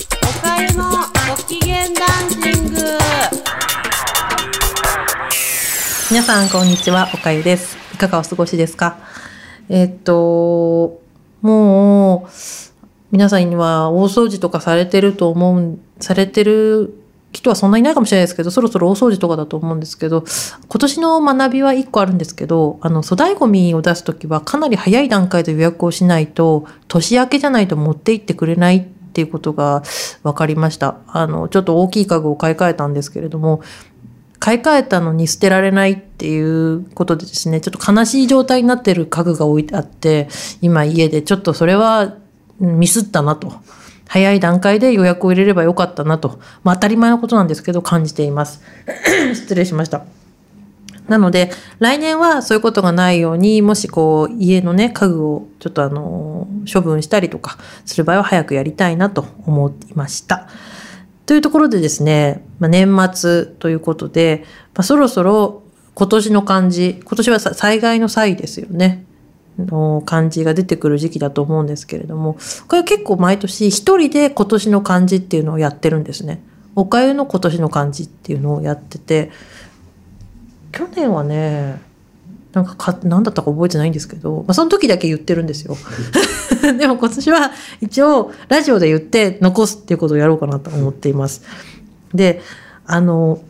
おかゆのご機嫌ダンシング。皆さんこんにちは。おかゆです。いかがお過ごしですか？えっともう皆さんには大掃除とかされてると思うされてる人はそんなにいないかもしれないですけどそろそろ大掃除とかだと思うんですけど今年の学びは1個あるんですけどあの粗大ごみを出す時はかなり早い段階で予約をしないと年明けじゃないと持って行ってくれないっていうことが分かりました。あのちょっと大きい家具を買い替えたんですけれども買い替えたのに捨てられないっていうことでですねちょっと悲しい状態になってる家具が置いてあって今家でちょっとそれはミスったなと。早い段階で予約を入れればよかったなと、まあ、当たり前のことなんですけど感じています。失礼しました。なので来年はそういうことがないようにもしこう家のね家具をちょっとあの処分したりとかする場合は早くやりたいなと思いましたというところでですね、まあ、年末ということで、まあ、そろそろ今年の漢字今年は災害の際ですよねの漢字が出てくる時期だと思うんですけれどもこれは結構毎年一人で今年の漢字っていうのをやってるんですね。おかゆの今年の漢字っていうのをやってて去年はねなんかか何だったか覚えてないんですけど、まあ、その時だけ言ってるんですよ。でも今年は一応ラジオで言って残すっていうことをやろうかなと思っています。であの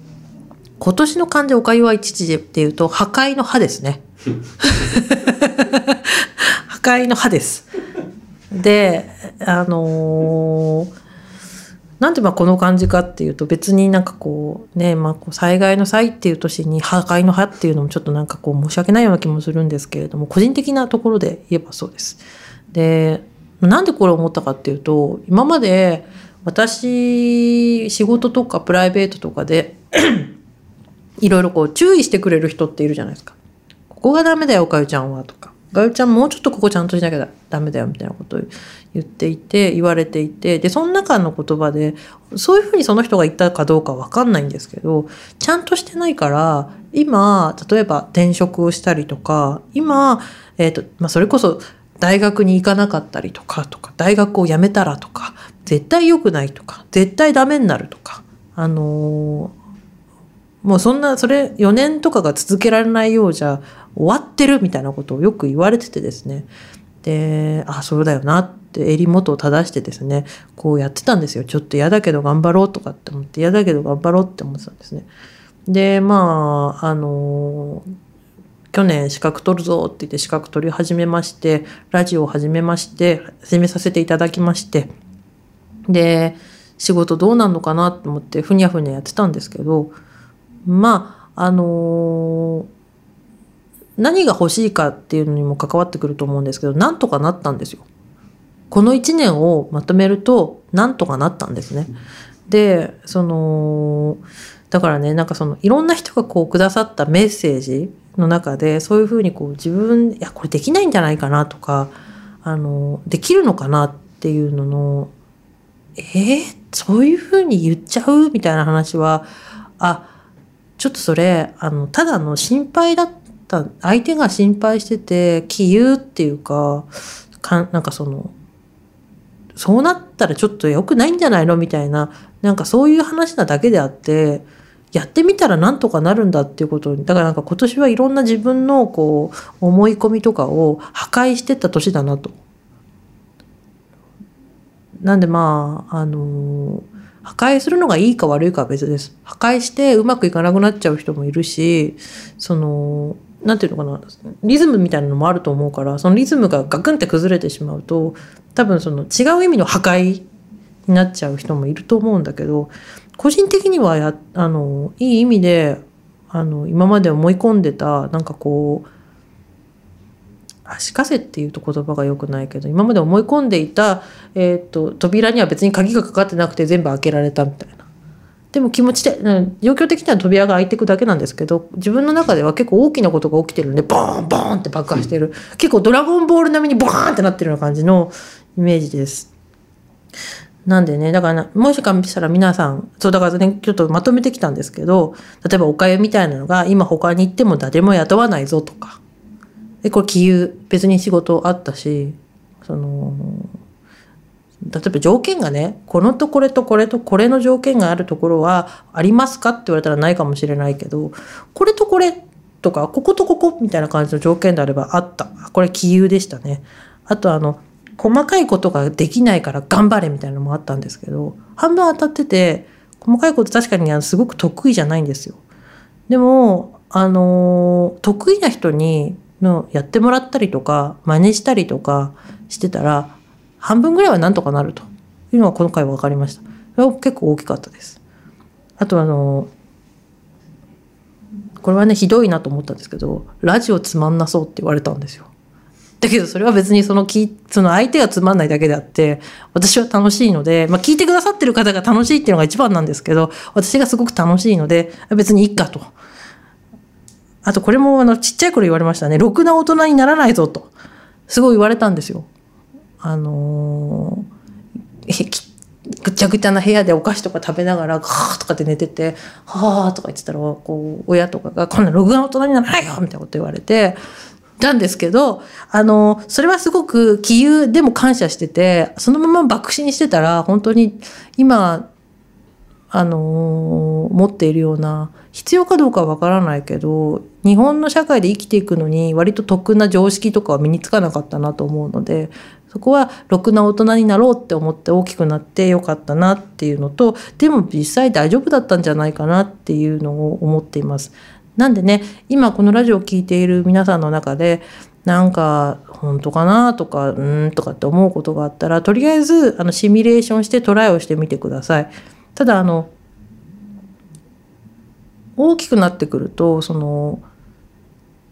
今年の漢字おかゆは一時っていうと破壊の歯ですね。破壊の歯です。であのーなんでまあこの感じかっていうと別になんかこうね、まあ、こう災害の際っていう年に破壊の歯っていうのもちょっとなんかこう申し訳ないような気もするんですけれども個人的なところで言えばそうです。でなんでこれを思ったかっていうと今まで私仕事とかプライベートとかで いろいろこう注意してくれる人っているじゃないですか。ここがダメだよおかゆちゃんはとか。おかゆちゃんもうちょっとここちゃんとしなきゃダメだよみたいなことを言っていて言われていてでその中の言葉でそういうふうにその人が言ったかどうかわかんないんですけどちゃんとしてないから今例えば転職をしたりとか今、えーとまあ、それこそ大学に行かなかったりとかとか大学を辞めたらとか絶対良くないとか絶対ダメになるとかあのーもうそんなそれ4年とかが続けられないようじゃ終わってるみたいなことをよく言われててですねであそうだよなって襟元を正してですねこうやってたんですよちょっと嫌だけど頑張ろうとかって思って嫌だけど頑張ろうって思ってたんですね。でまああの去年資格取るぞって言って資格取り始めましてラジオを始めまして始めさせていただきましてで仕事どうなんのかなと思ってふにゃふにゃやってたんですけどまああの何が欲しいかっていうのにも関わってくると思うんですけどなんとかなったんですよ。この1年をまとめるとなんとかなったんですね。でそのだからねなんかそのいろんな人がこうくださったメッセージの中でそういうふうにこう自分いやこれできないんじゃないかなとかあのできるのかなっていうののえー、そういうふうに言っちゃうみたいな話はあちょっとそれあのただの心配だった相手が心配してて気憂っていうかかなんかそのそうなったらちょっと良くないんじゃないのみたいななんかそういう話なだけであってやってみたらなんとかなるんだっていうことにだからなんか今年はいろんな自分のこう思い込みとかを破壊してった年だなと。なんでまああの破壊するのがいいか悪いかは別です。破壊してうまくいかなくなっちゃう人もいるしそのなんていうのかなリズムみたいなのもあると思うからそのリズムがガクンって崩れてしまうと多分その違う意味の破壊になっちゃう人もいると思うんだけど個人的にはやあのいい意味であの今まで思い込んでたなんかこう足かせっていうと言葉が良くないけど今まで思い込んでいた、えーと、扉には別に鍵がかかってなくて全部開けられたみたいな。でも気持ちで、うん状況的には扉が開いていくだけなんですけど自分の中では結構大きなことが起きてるんでボーンボーンって爆破してる、結構ドラゴンボール並みにボーンってなってるような感じのイメージです。なんでねだからもしかしたら皆さんそうだからねちょっとまとめてきたんですけど例えばおかゆみたいなのが今他に行っても誰も雇わないぞとか。でこれ気憂。別に仕事あったしその例えば条件がねこのとこれとこれとこれの条件があるところはありますかって言われたらないかもしれないけどこれとこれとかこことここみたいな感じの条件であればあった。これ杞憂でしたね。あとあの細かいことができないから頑張れみたいなのもあったんですけど半分当たってて細かいこと確かにすごく得意じゃないんですよ。でもあの得意な人にのやってもらったりとか真似したりとかしてたら半分ぐらいはなんとかなるというのがこの回分かりました。それは結構大きかったです。あとあのこれはねひどいなと思ったんですけどラジオつまんなそうって言われたんですよ。だけどそれは別にそのきその相手がつまんないだけであって私は楽しいので、まあ、聞いてくださってる方が楽しいっていうのが一番なんですけど私がすごく楽しいので別にいいかと。あとこれもあのちっちゃい頃言われましたね。ろくな大人にならないぞと。すごい言われたんですよ。あのー、ぐちゃぐちゃな部屋でお菓子とか食べながら、ガーとかって寝てて、はあとか言ってたら、こう、親とかが、こんなろくな大人にならないよみたいなこと言われて、たんですけど、あの、それはすごく杞憂でも感謝してて、そのまま爆心してたら、本当に今、あの持っているような必要かどうかはわからないけど日本の社会で生きていくのに割と得な常識とかは身につかなかったなと思うのでそこはろくな大人になろうって思って大きくなってよかったなっていうのとでも実際大丈夫だったんじゃないかなっていうのを思っています。なんでね今このラジオを聴いている皆さんの中でなんか本当かなとかうんとかって思うことがあったらとりあえずあのシミュレーションしてトライをしてみてください。ただあの大きくなってくるとその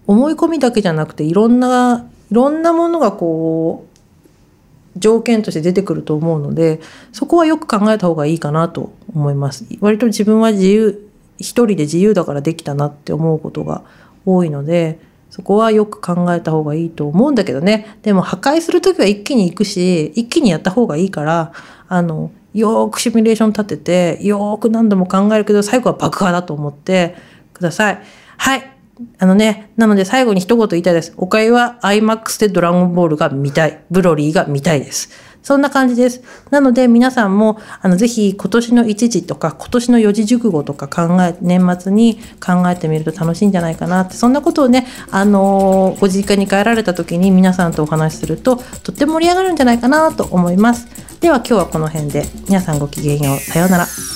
思い込みだけじゃなくていろんないろんなものがこう条件として出てくると思うのでそこはよく考えた方がいいかなと思います。割と自分は自由一人で自由だからできたなって思うことが多いのでそこはよく考えた方がいいと思うんだけどね。でも破壊する時は一気に行くし一気にやった方がいいからあのよーくシミュレーション立ててよーく何度も考えるけど最後は爆破だと思ってください。はい。あのね、なので最後に一言言いたいです。おかゆは IMAX でドラゴンボールが見たい。ブロリーが見たいです。そんな感じです。なので皆さんも、あの、ぜひ今年の一時とか今年の四字熟語とか考え、年末に考えてみると楽しいんじゃないかなって、そんなことをね、あのー、ご実家に帰られた時に皆さんとお話しすると、とっても盛り上がるんじゃないかなと思います。では今日はこの辺で皆さんごきげんようさようなら。